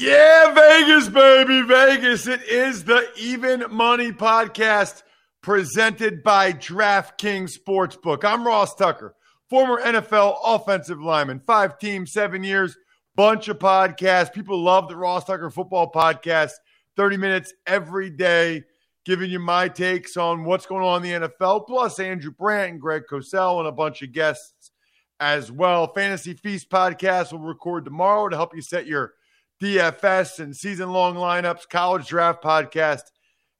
Yeah, Vegas, baby, Vegas. It is the Even Money Podcast presented by DraftKings Sportsbook. I'm Ross Tucker, former NFL offensive lineman, five teams, seven years, bunch of podcasts. People love the Ross Tucker Football Podcast, 30 minutes every day, giving you my takes on what's going on in the NFL, plus Andrew Brandt and Greg Cosell and a bunch of guests as well. Fantasy Feast Podcast will record tomorrow to help you set your DFS and season long lineups, college draft podcast.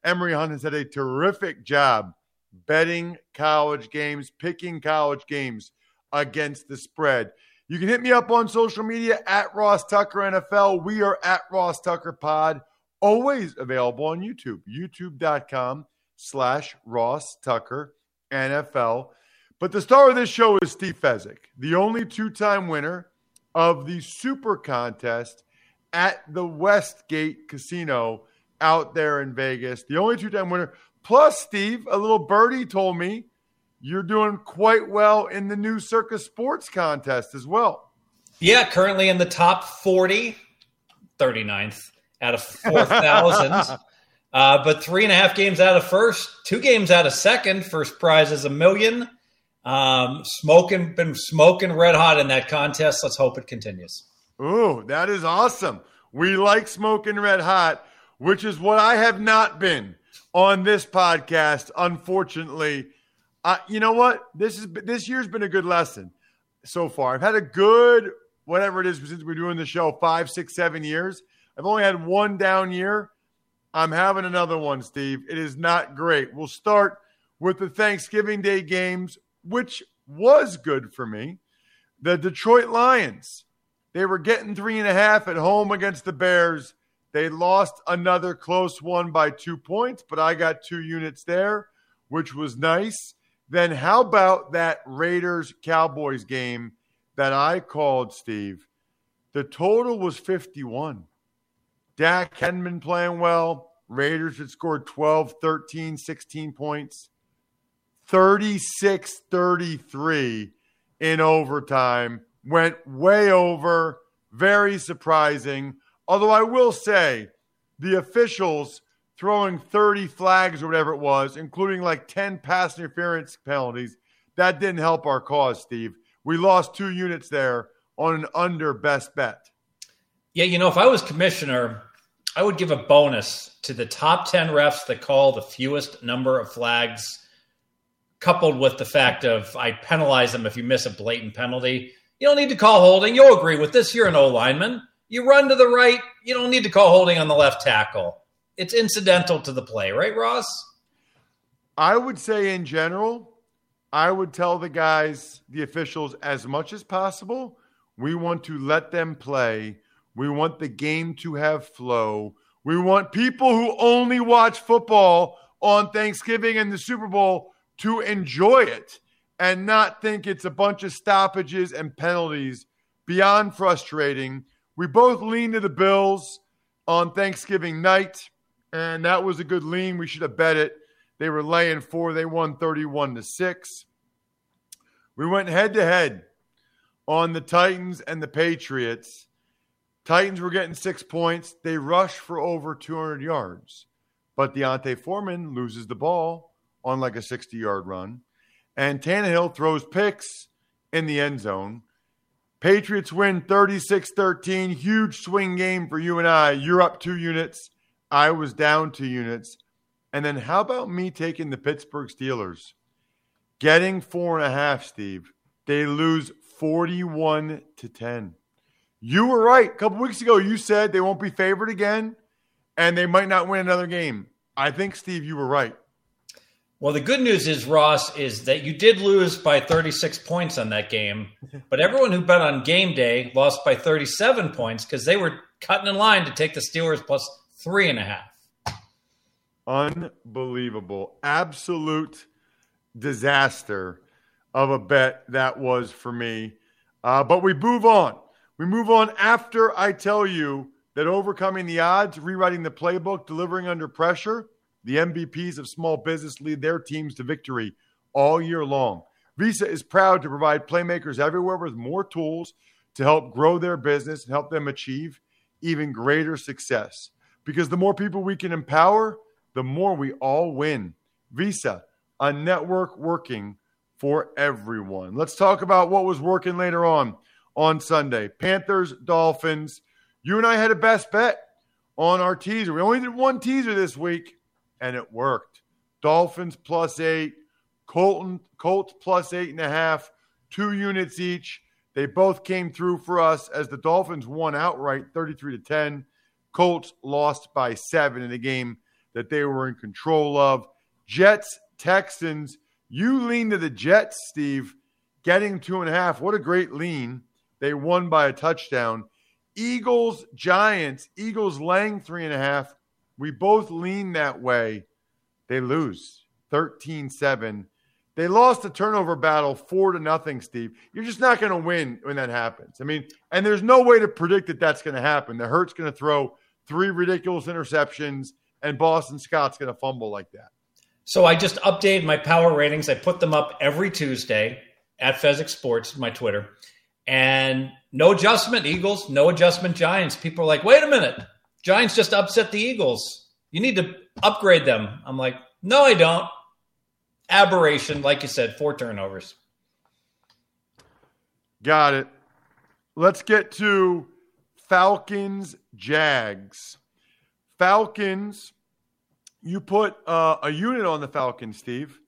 Emory Hunt done a terrific job betting college games, picking college games against the spread. You can hit me up on social media at Ross Tucker NFL. We are at Ross Tucker Pod, always available on YouTube, youtube.com slash Ross Tucker NFL. But the star of this show is Steve Fezzik, the only two time winner of the Super Contest at the Westgate Casino out there in Vegas. The only two time winner. Plus, Steve, a little birdie told me you're doing quite well in the new Circus Sports contest as well. Yeah, currently in the top 40, 39th out of 4,000. uh, but three and a half games out of first, two games out of second. First prize is a million. Um, smoking, been smoking red hot in that contest. Let's hope it continues. Ooh, that is awesome. We like smoking red hot, which is what I have not been on this podcast, unfortunately. Uh, you know what? This is this year's been a good lesson so far. I've had a good whatever it is since we're doing the show five, six, seven years. I've only had one down year. I'm having another one, Steve. It is not great. We'll start with the Thanksgiving Day games, which was good for me. The Detroit Lions they were getting three and a half at home against the Bears. They lost another close one by two points, but I got two units there, which was nice. Then how about that Raiders Cowboys game that I called, Steve? The total was 51. Dak hadn't been playing well. Raiders had scored 12, 13, 16 points. 36 33 in overtime went way over. Very surprising. Although I will say, the officials throwing 30 flags or whatever it was, including like 10 pass interference penalties, that didn't help our cause, Steve. We lost two units there on an under best bet. Yeah, you know, if I was commissioner, I would give a bonus to the top 10 refs that call the fewest number of flags, coupled with the fact of I penalize them if you miss a blatant penalty. You don't need to call holding. You'll agree with this. You're an O lineman. You run to the right. You don't need to call holding on the left tackle. It's incidental to the play, right, Ross? I would say in general, I would tell the guys, the officials, as much as possible, we want to let them play. We want the game to have flow. We want people who only watch football on Thanksgiving and the Super Bowl to enjoy it and not think it's a bunch of stoppages and penalties beyond frustrating. We both leaned to the Bills on Thanksgiving night, and that was a good lean. We should have bet it. They were laying four. They won 31 to 6. We went head to head on the Titans and the Patriots. Titans were getting six points. They rushed for over 200 yards. But D'Onta Foreman loses the ball on like a 60 yard run. And Tannehill throws picks in the end zone. Patriots win 36 13. Huge swing game for you and I. You're up two units. I was down two units. And then how about me taking the Pittsburgh Steelers? Getting four and a half, Steve. They lose 41 to 10. You were right. A couple weeks ago, you said they won't be favored again and they might not win another game. I think, Steve, you were right. Well, the good news is, Ross, is that you did lose by 36 points on that game, but everyone who bet on game day lost by 37 points because they were cutting in line to take the Steelers plus three and a half. Unbelievable. Absolute disaster of a bet that was for me. Uh, but we move on. We move on after I tell you that overcoming the odds, rewriting the playbook, delivering under pressure – the MVPs of small business lead their teams to victory all year long. Visa is proud to provide playmakers everywhere with more tools to help grow their business and help them achieve even greater success. Because the more people we can empower, the more we all win. Visa, a network working for everyone. Let's talk about what was working later on on Sunday. Panthers, Dolphins. You and I had a best bet on our teaser. We only did one teaser this week and it worked. Dolphins plus eight, Colton Colts plus eight and a half, two units each. They both came through for us as the Dolphins won outright 33 to 10. Colts lost by seven in a game that they were in control of. Jets, Texans, you lean to the Jets, Steve, getting two and a half. What a great lean. They won by a touchdown. Eagles, Giants, Eagles laying three and a half. We both lean that way. They lose 13 7. They lost the turnover battle four to nothing, Steve. You're just not going to win when that happens. I mean, and there's no way to predict that that's going to happen. The Hurt's going to throw three ridiculous interceptions, and Boston Scott's going to fumble like that. So I just updated my power ratings. I put them up every Tuesday at Fezzik Sports, my Twitter. And no adjustment, Eagles, no adjustment, Giants. People are like, wait a minute. Giants just upset the Eagles. You need to upgrade them. I'm like, no, I don't. Aberration, like you said, four turnovers. Got it. Let's get to Falcons Jags. Falcons, you put uh, a unit on the Falcons, Steve.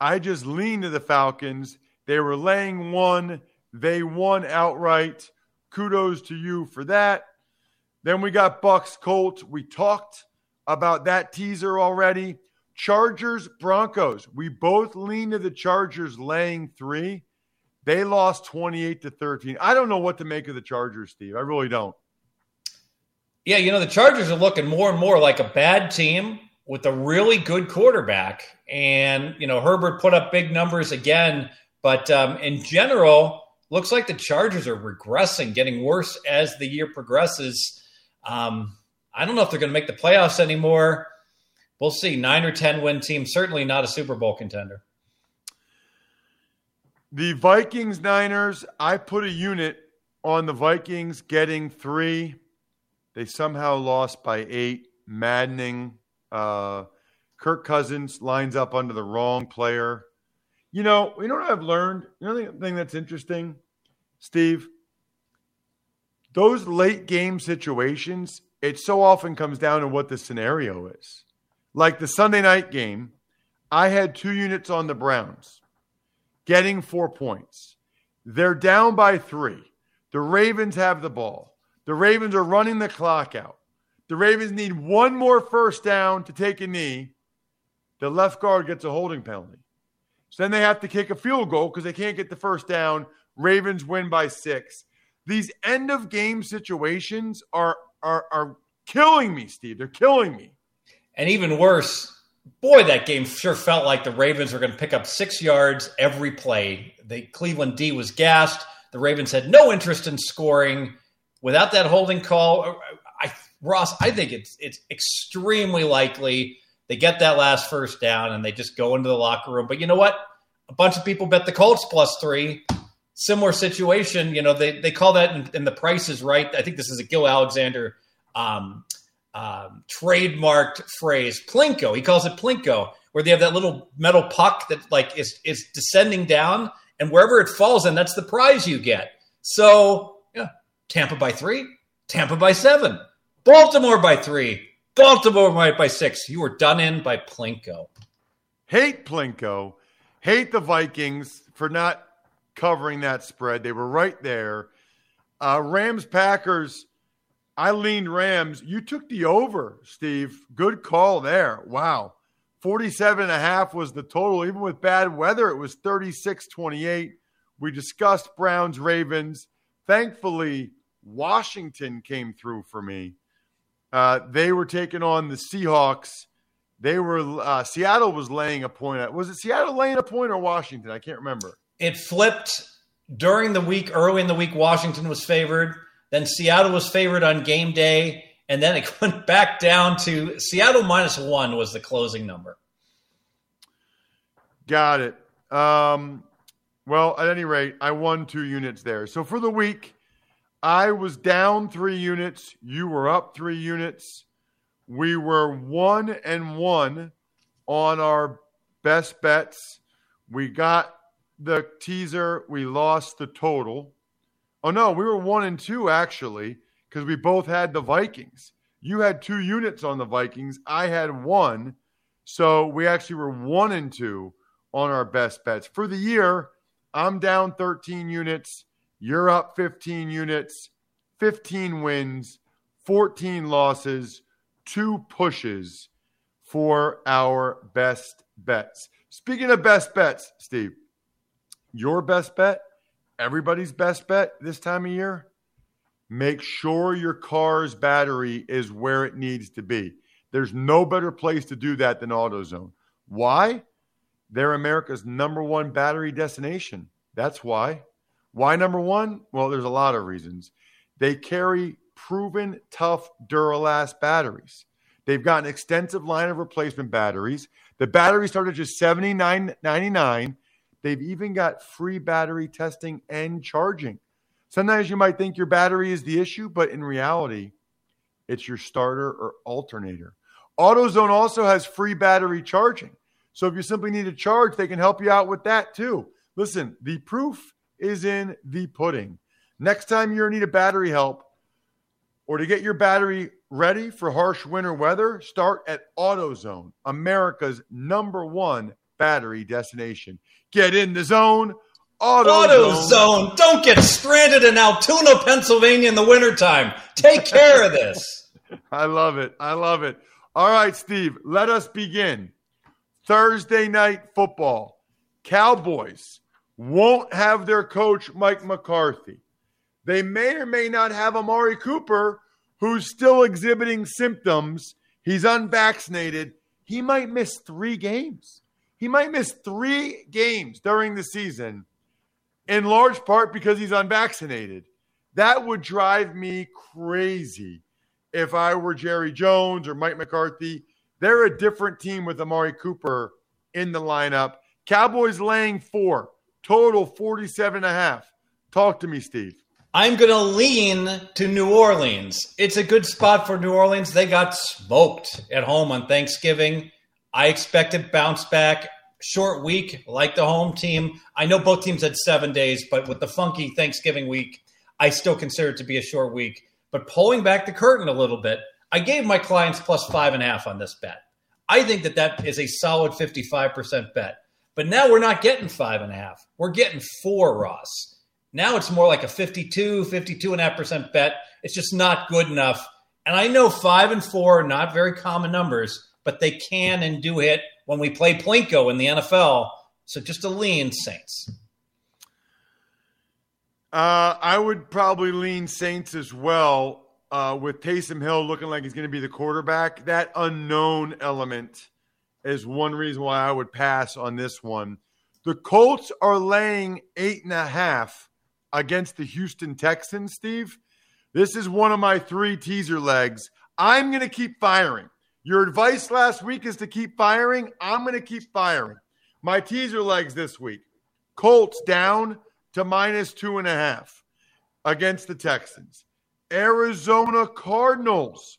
I just leaned to the Falcons. They were laying one, they won outright. Kudos to you for that. Then we got Bucks Colts. We talked about that teaser already. Chargers Broncos. We both lean to the Chargers laying three. They lost 28 to 13. I don't know what to make of the Chargers, Steve. I really don't. Yeah, you know, the Chargers are looking more and more like a bad team with a really good quarterback. And, you know, Herbert put up big numbers again. But um, in general, looks like the Chargers are regressing, getting worse as the year progresses. Um, I don't know if they're going to make the playoffs anymore. We'll see. Nine or 10 win team, certainly not a Super Bowl contender. The Vikings Niners, I put a unit on the Vikings getting three. They somehow lost by eight. Maddening. Uh, Kirk Cousins lines up under the wrong player. You know, you know what I've learned? The thing that's interesting, Steve? Those late game situations, it so often comes down to what the scenario is. Like the Sunday night game, I had two units on the Browns getting four points. They're down by three. The Ravens have the ball. The Ravens are running the clock out. The Ravens need one more first down to take a knee. The left guard gets a holding penalty. So then they have to kick a field goal because they can't get the first down. Ravens win by six. These end of game situations are are are killing me, Steve. They're killing me. And even worse, boy, that game sure felt like the Ravens were going to pick up six yards every play. The Cleveland D was gassed. The Ravens had no interest in scoring. Without that holding call, uh, uh, I, Ross, I think it's it's extremely likely They get that last first down and they just go into the locker room. But you know what? A bunch of people bet the Colts plus three. Similar situation. You know, they, they call that in, in the prices right. I think this is a Gill Alexander um, um, trademarked phrase, Plinko. He calls it Plinko, where they have that little metal puck that like is is descending down, and wherever it falls in, that's the prize you get. So yeah, Tampa by three, Tampa by seven, Baltimore by three, Baltimore by six. You were done in by Plinko. Hate Plinko. Hate the Vikings for not covering that spread. They were right there. Uh, Rams Packers I leaned Rams. You took the over, Steve. Good call there. Wow. 47 and a half was the total. Even with bad weather, it was 36 28. We discussed Browns Ravens. Thankfully, Washington came through for me. Uh, they were taking on the Seahawks. They were uh, Seattle was laying a point. Was it Seattle laying a point or Washington? I can't remember. It flipped during the week. Early in the week, Washington was favored. Then Seattle was favored on game day. And then it went back down to Seattle minus one was the closing number. Got it. Um, well, at any rate, I won two units there. So for the week, I was down three units. You were up three units. We were one and one on our best bets. We got the teaser. We lost the total. Oh no, we were one and two actually because we both had the Vikings. You had two units on the Vikings. I had one. So we actually were one and two on our best bets. For the year, I'm down 13 units. You're up 15 units, 15 wins, 14 losses, two pushes for our best bets. Speaking of best bets, Steve, your best bet everybody's best bet this time of year make sure your car's battery is where it needs to be. There's no better place to do that than AutoZone. Why? They're America's number one battery destination. That's why. Why number one? Well, there's a lot of reasons. They carry proven tough Duralast batteries. They've got an extensive line of replacement batteries. The batteries start at just $79.99 They've even got free battery testing and charging. Sometimes you might think your battery is the issue, but in reality, it's your starter or alternator. AutoZone also has free battery charging. So if you simply need a charge, they can help you out with that too. Listen, the proof is in the pudding. Next time you need a battery help or to get your battery ready for harsh winter weather, start at AutoZone, America's number one battery destination. Get in the zone. Auto, Auto zone. zone. Don't get stranded in Altoona, Pennsylvania in the wintertime. Take care of this. I love it. I love it. All right, Steve, let us begin. Thursday night football. Cowboys won't have their coach, Mike McCarthy. They may or may not have Amari Cooper, who's still exhibiting symptoms. He's unvaccinated. He might miss three games. He might miss three games during the season, in large part because he's unvaccinated. That would drive me crazy if I were Jerry Jones or Mike McCarthy. They're a different team with Amari Cooper in the lineup. Cowboys laying four, total 47 and a half. Talk to me, Steve. I'm going to lean to New Orleans. It's a good spot for New Orleans. They got smoked at home on Thanksgiving. I expected bounce back. Short week, like the home team. I know both teams had seven days, but with the funky Thanksgiving week, I still consider it to be a short week. But pulling back the curtain a little bit, I gave my clients plus five and a half on this bet. I think that that is a solid 55% bet. But now we're not getting five and a half. We're getting four, Ross. Now it's more like a 52, 52 and a half percent bet. It's just not good enough. And I know five and four are not very common numbers, but they can and do hit when we play Plinko in the NFL. So just a lean Saints. Uh, I would probably lean Saints as well. Uh, with Taysom Hill looking like he's going to be the quarterback, that unknown element is one reason why I would pass on this one. The Colts are laying eight and a half against the Houston Texans, Steve. This is one of my three teaser legs. I'm going to keep firing. Your advice last week is to keep firing. I'm going to keep firing. My teaser legs this week Colts down to minus two and a half against the Texans. Arizona Cardinals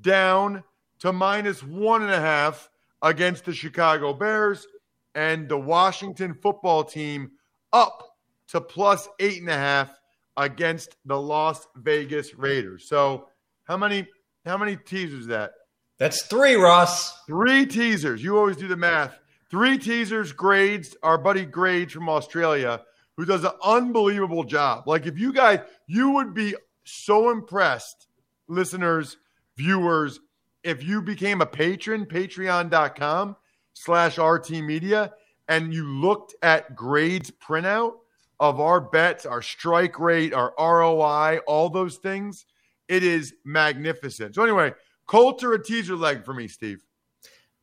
down to minus one and a half against the Chicago Bears. And the Washington football team up to plus eight and a half against the Las Vegas Raiders. So how many how many teasers that? That's three, Ross. Three teasers. You always do the math. Three teasers, grades, our buddy Grades from Australia, who does an unbelievable job. Like if you guys, you would be so impressed, listeners, viewers, if you became a patron, patreon.com slash RT Media, and you looked at Grades printout of our bets, our strike rate, our ROI, all those things, it is magnificent. So anyway, Colts are a teaser leg for me, Steve.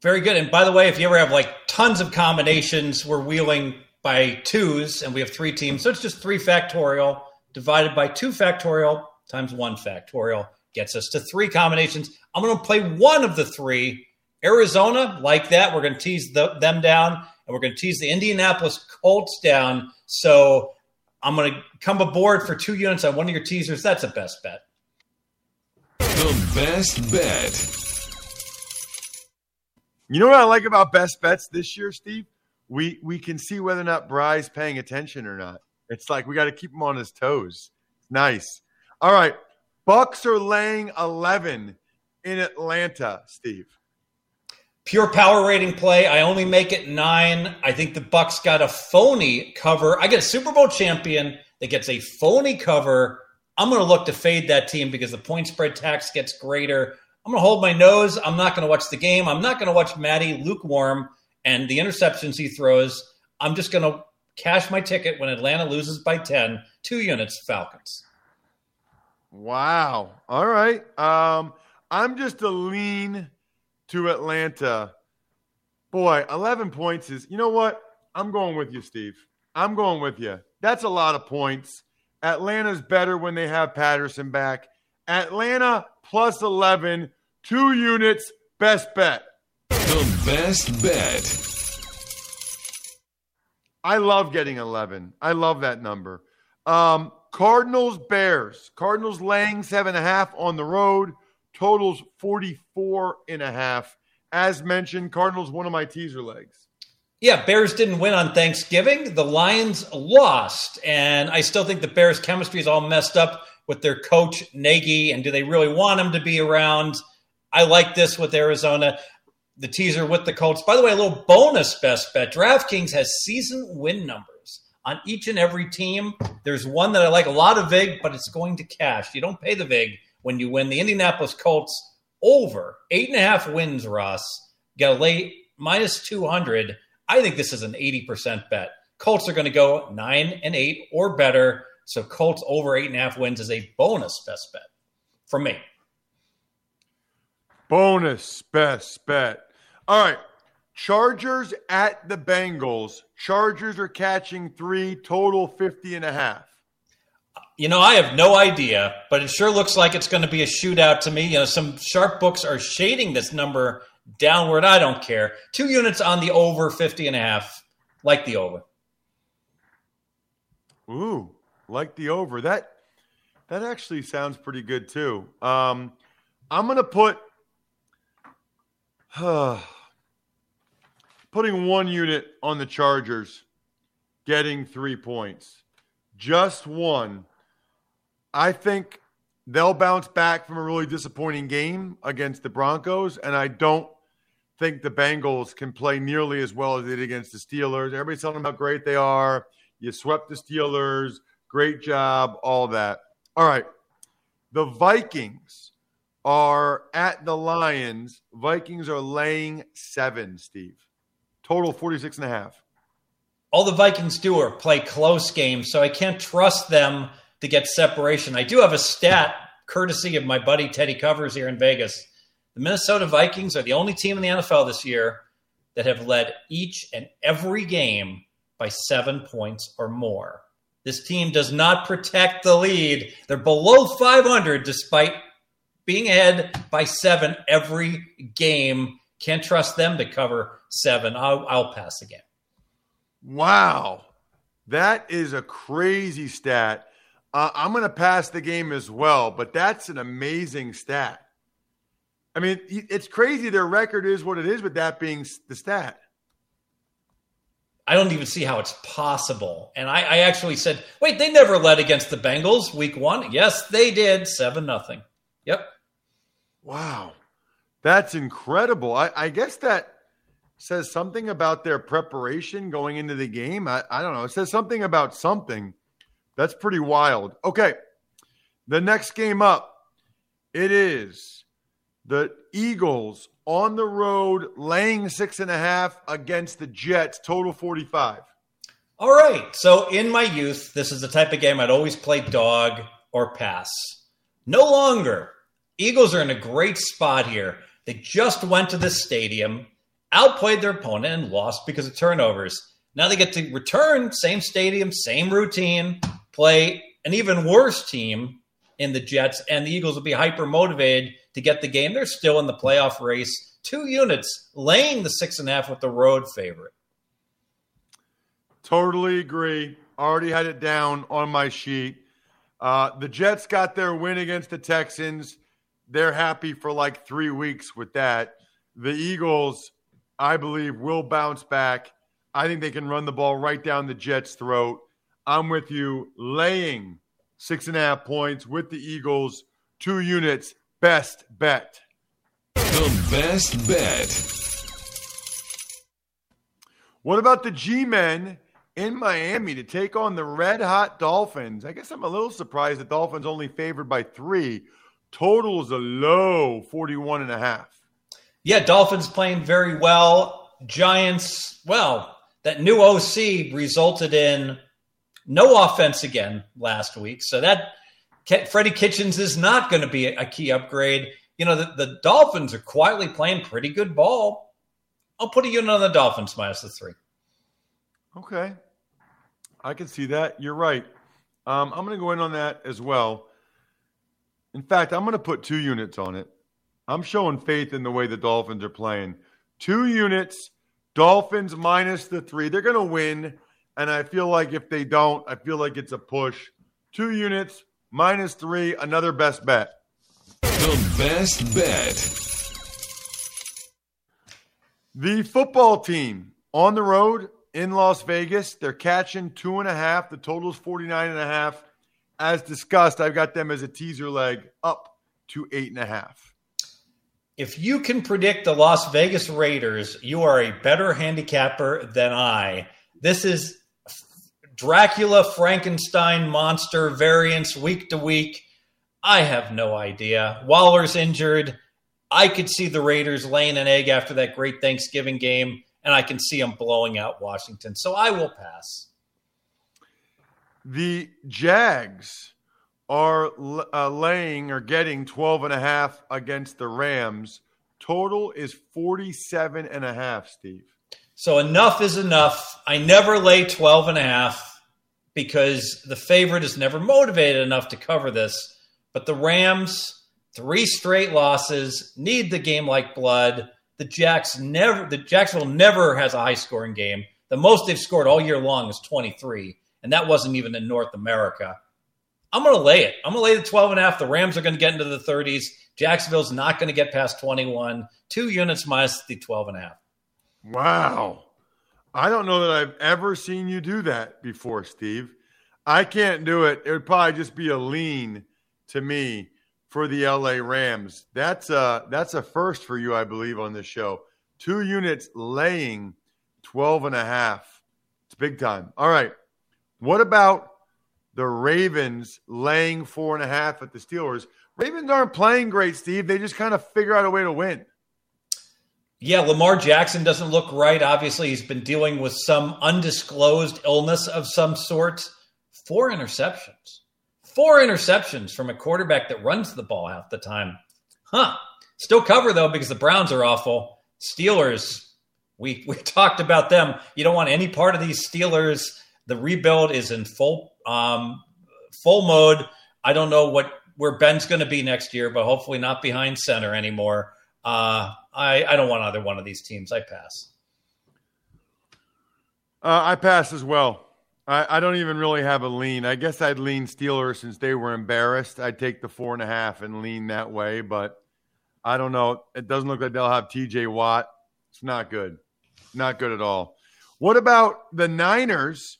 Very good. And by the way, if you ever have like tons of combinations, we're wheeling by twos and we have three teams. So it's just three factorial divided by two factorial times one factorial gets us to three combinations. I'm going to play one of the three. Arizona, like that, we're going to tease the, them down and we're going to tease the Indianapolis Colts down. So I'm going to come aboard for two units on one of your teasers. That's a best bet. The best bet. You know what I like about best bets this year, Steve? We we can see whether or not Bry's paying attention or not. It's like we got to keep him on his toes. Nice. All right. Bucks are laying 11 in Atlanta, Steve. Pure power rating play. I only make it nine. I think the Bucks got a phony cover. I get a Super Bowl champion that gets a phony cover. I'm going to look to fade that team because the point spread tax gets greater. I'm going to hold my nose. I'm not going to watch the game. I'm not going to watch Matty lukewarm and the interceptions he throws. I'm just going to cash my ticket when Atlanta loses by 10, two units, Falcons. Wow. All right. Um, I'm just a lean to Atlanta. Boy, 11 points is, you know what? I'm going with you, Steve. I'm going with you. That's a lot of points. Atlanta's better when they have Patterson back. Atlanta plus 11, two units, best bet. The best bet. I love getting 11. I love that number. Um, Cardinals, Bears. Cardinals laying seven and a half on the road. Totals 44 and a half. As mentioned, Cardinals, one of my teaser legs. Yeah, Bears didn't win on Thanksgiving. The Lions lost. And I still think the Bears' chemistry is all messed up with their coach Nagy, and do they really want him to be around? I like this with Arizona. The teaser with the Colts. By the way, a little bonus best bet. DraftKings has season win numbers on each and every team. There's one that I like a lot of VIG, but it's going to cash. You don't pay the VIG when you win. The Indianapolis Colts over eight and a half wins, Ross. Got a late minus 200. I think this is an 80% bet. Colts are going to go nine and eight or better. So Colts over eight and a half wins is a bonus best bet for me. Bonus best bet. All right. Chargers at the Bengals. Chargers are catching three, total 50 and a half. You know, I have no idea, but it sure looks like it's going to be a shootout to me. You know, some sharp books are shading this number downward. I don't care. Two units on the over 50 and a half. Like the over. Ooh like the over. That that actually sounds pretty good too. Um, I'm gonna put uh, putting one unit on the Chargers, getting three points, just one. I think they'll bounce back from a really disappointing game against the Broncos, and I don't think the Bengals can play nearly as well as they did against the Steelers. Everybody's telling them how great they are. You swept the Steelers. Great job, all that. All right. The Vikings are at the Lions. Vikings are laying seven, Steve. Total 46 and a half. All the Vikings do are play close games, so I can't trust them to get separation. I do have a stat courtesy of my buddy Teddy Covers here in Vegas. The Minnesota Vikings are the only team in the NFL this year that have led each and every game by seven points or more. This team does not protect the lead. They're below 500 despite being ahead by seven every game. Can't trust them to cover seven. I'll, I'll pass again. Wow. That is a crazy stat. Uh, I'm going to pass the game as well, but that's an amazing stat. I mean, it's crazy their record is what it is, with that being the stat. I don't even see how it's possible. And I, I, actually said, wait, they never led against the Bengals week one. Yes, they did. Seven nothing. Yep. Wow. That's incredible. I, I, guess that says something about their preparation going into the game. I, I don't know. It says something about something. That's pretty wild. Okay. The next game up, it is the Eagles on the road, laying six and a half against the Jets, total 45. All right. So in my youth, this is the type of game I'd always play dog or pass. No longer. Eagles are in a great spot here. They just went to the stadium, outplayed their opponent, and lost because of turnovers. Now they get to return, same stadium, same routine, play an even worse team in the Jets, and the Eagles will be hyper motivated to get the game. They're still in the playoff race. Two units laying the six and a half with the road favorite. Totally agree. Already had it down on my sheet. Uh, the Jets got their win against the Texans. They're happy for like three weeks with that. The Eagles, I believe, will bounce back. I think they can run the ball right down the Jets' throat. I'm with you, laying six and a half points with the Eagles, two units best bet? The best bet. What about the G Men in Miami to take on the red hot Dolphins? I guess I'm a little surprised the Dolphins only favored by three. Total is a low 41 and a half. Yeah, Dolphins playing very well. Giants, well, that new OC resulted in no offense again last week. So that Freddie Kitchens is not going to be a key upgrade. You know, the, the Dolphins are quietly playing pretty good ball. I'll put a unit on the Dolphins minus the three. Okay. I can see that. You're right. Um, I'm going to go in on that as well. In fact, I'm going to put two units on it. I'm showing faith in the way the Dolphins are playing. Two units, Dolphins minus the three. They're going to win. And I feel like if they don't, I feel like it's a push. Two units, minus three, another best bet. The best bet. The football team on the road in Las Vegas, they're catching two and a half. The total is 49 and a half. As discussed, I've got them as a teaser leg up to eight and a half. If you can predict the Las Vegas Raiders, you are a better handicapper than I. This is Dracula, Frankenstein, monster variants week to week. I have no idea. Waller's injured. I could see the Raiders laying an egg after that great Thanksgiving game, and I can see them blowing out Washington. So I will pass. The Jags are uh, laying or getting 12 and a half against the Rams. Total is 47 and a half, Steve. So enough is enough. I never lay 12 and a half because the favorite is never motivated enough to cover this. But the Rams, three straight losses, need the game like blood. The Jacks never the Jacksonville never has a high scoring game. The most they've scored all year long is 23, and that wasn't even in North America. I'm going to lay it. I'm going to lay the 12 and a half. The Rams are going to get into the 30s. Jacksonville's not going to get past 21. Two units minus the 12 and a half. Wow. I don't know that I've ever seen you do that before, Steve. I can't do it. It would probably just be a lean to me for the LA Rams. That's a that's a first for you, I believe, on this show. Two units laying 12 and a half. It's big time. All right. What about the Ravens laying four and a half at the Steelers? Ravens aren't playing great, Steve. They just kind of figure out a way to win. Yeah, Lamar Jackson doesn't look right. Obviously, he's been dealing with some undisclosed illness of some sort. Four interceptions. Four interceptions from a quarterback that runs the ball half the time. Huh. Still cover, though, because the Browns are awful. Steelers, we, we talked about them. You don't want any part of these Steelers. The rebuild is in full um, full mode. I don't know what where Ben's going to be next year, but hopefully not behind center anymore. Uh, I, I don't want either one of these teams. I pass. Uh, I pass as well. I, I, don't even really have a lean. I guess I'd lean Steelers since they were embarrassed. I'd take the four and a half and lean that way, but I don't know. It doesn't look like they'll have TJ Watt. It's not good. Not good at all. What about the Niners?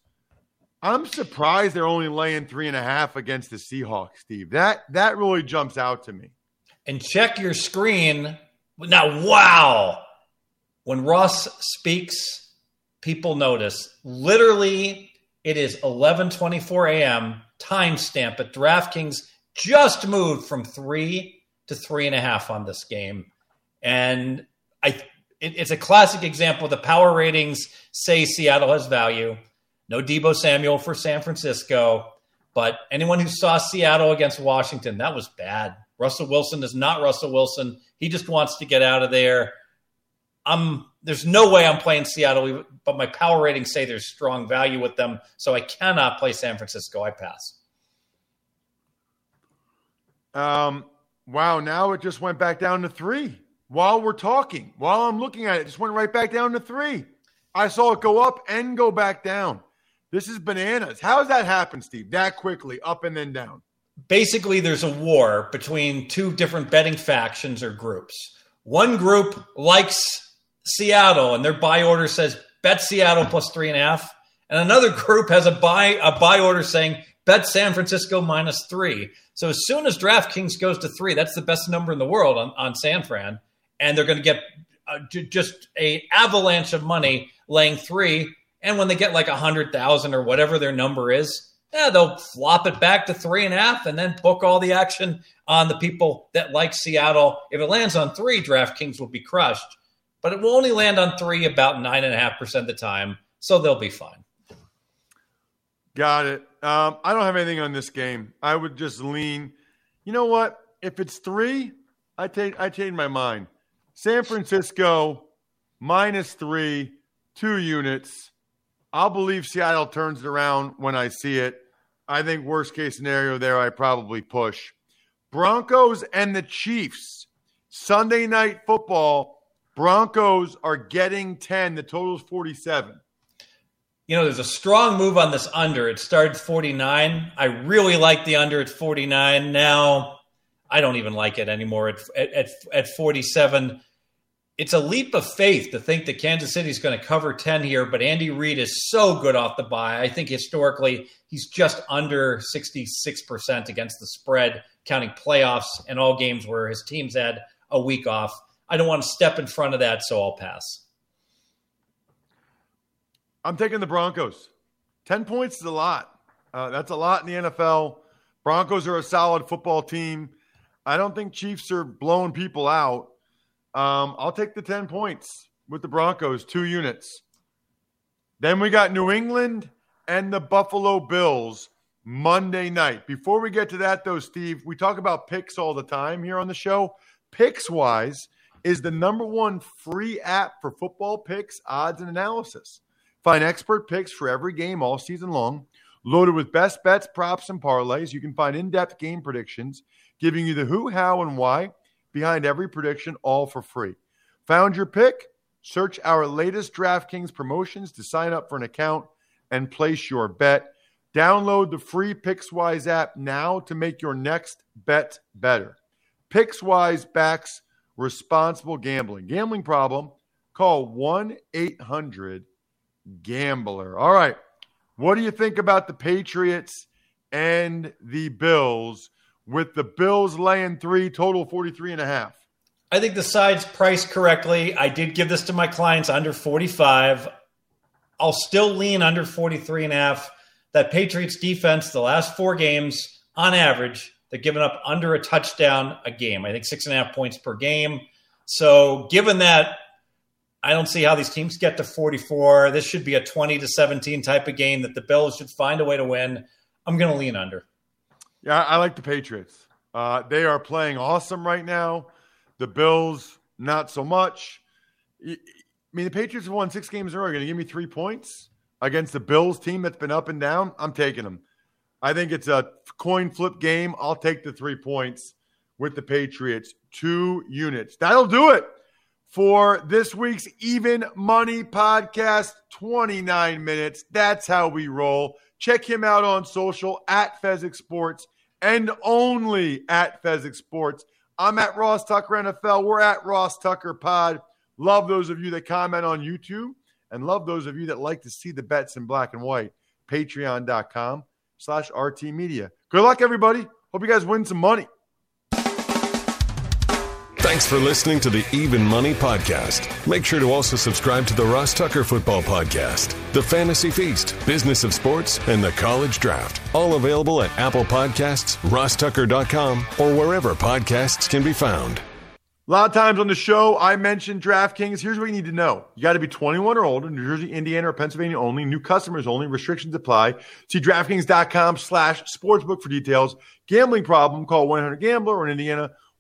I'm surprised they're only laying three and a half against the Seahawks, Steve. That that really jumps out to me. And check your screen. Now, wow. When Ross speaks, people notice. Literally, it is 11:24 a.m. timestamp at DraftKings. Just moved from three to three and a half on this game, and I. It, it's a classic example. The power ratings say Seattle has value. No Deebo Samuel for San Francisco, but anyone who saw Seattle against Washington, that was bad. Russell Wilson is not Russell Wilson. He just wants to get out of there. I'm there's no way I'm playing Seattle, but my power ratings say there's strong value with them, so I cannot play San Francisco. I pass. Um, wow, now it just went back down to three. While we're talking, while I'm looking at it, it just went right back down to three. I saw it go up and go back down. This is bananas. How does that happen, Steve? That quickly, up and then down. Basically, there's a war between two different betting factions or groups. One group likes Seattle, and their buy order says bet Seattle plus three and a half. And another group has a buy a buy order saying bet San Francisco minus three. So as soon as DraftKings goes to three, that's the best number in the world on, on San Fran, and they're going to get uh, just a avalanche of money laying three. And when they get like a hundred thousand or whatever their number is, yeah, they'll flop it back to three and a half and then book all the action on the people that like Seattle. If it lands on three, DraftKings will be crushed but it will only land on three about nine and a half percent of the time, so they'll be fine. Got it. Um, I don't have anything on this game. I would just lean. You know what? If it's three, I take I change my mind. San Francisco minus three, two units. I'll believe Seattle turns it around when I see it. I think worst case scenario there, I probably push. Broncos and the Chiefs. Sunday night football. Broncos are getting 10. The total is 47. You know, there's a strong move on this under. It started 49. I really like the under at 49. Now, I don't even like it anymore at, at, at 47. It's a leap of faith to think that Kansas City is going to cover 10 here, but Andy Reid is so good off the bye. I think historically he's just under 66% against the spread, counting playoffs and all games where his teams had a week off. I don't want to step in front of that, so I'll pass. I'm taking the Broncos. 10 points is a lot. Uh, that's a lot in the NFL. Broncos are a solid football team. I don't think Chiefs are blowing people out. Um, I'll take the 10 points with the Broncos, two units. Then we got New England and the Buffalo Bills Monday night. Before we get to that, though, Steve, we talk about picks all the time here on the show. Pickswise, is the number one free app for football picks, odds, and analysis. Find expert picks for every game all season long, loaded with best bets, props, and parlays. You can find in depth game predictions, giving you the who, how, and why behind every prediction, all for free. Found your pick? Search our latest DraftKings promotions to sign up for an account and place your bet. Download the free Pickswise app now to make your next bet better. Pickswise backs responsible gambling. Gambling problem? Call 1 800 Gambler. All right. What do you think about the Patriots and the Bills with the Bills laying three, total 43 and a half? I think the side's priced correctly. I did give this to my clients under 45. I'll still lean under 43 and a half. That Patriots defense, the last four games on average, they're giving up under a touchdown a game. I think six and a half points per game. So, given that, I don't see how these teams get to 44. This should be a 20 to 17 type of game that the Bills should find a way to win. I'm going to lean under. Yeah, I like the Patriots. Uh, they are playing awesome right now. The Bills, not so much. I mean, the Patriots have won six games in a row. Are going to give me three points against the Bills team that's been up and down? I'm taking them. I think it's a coin flip game. I'll take the three points with the Patriots, two units. That'll do it for this week's Even Money podcast. 29 minutes. That's how we roll. Check him out on social at Fezzik Sports and only at Fezzik Sports. I'm at Ross Tucker NFL. We're at Ross Tucker Pod. Love those of you that comment on YouTube and love those of you that like to see the bets in black and white. Patreon.com slash RT Media. Good luck, everybody. Hope you guys win some money. Thanks for listening to the Even Money Podcast. Make sure to also subscribe to the Ross Tucker Football Podcast, The Fantasy Feast, Business of Sports, and The College Draft. All available at Apple Podcasts, rosstucker.com, or wherever podcasts can be found. A lot of times on the show, I mentioned DraftKings. Here's what you need to know. You got to be 21 or older, New Jersey, Indiana, or Pennsylvania only. New customers only. Restrictions apply. See DraftKings.com slash sportsbook for details. Gambling problem, call 1-800-GAMBLER or in Indiana,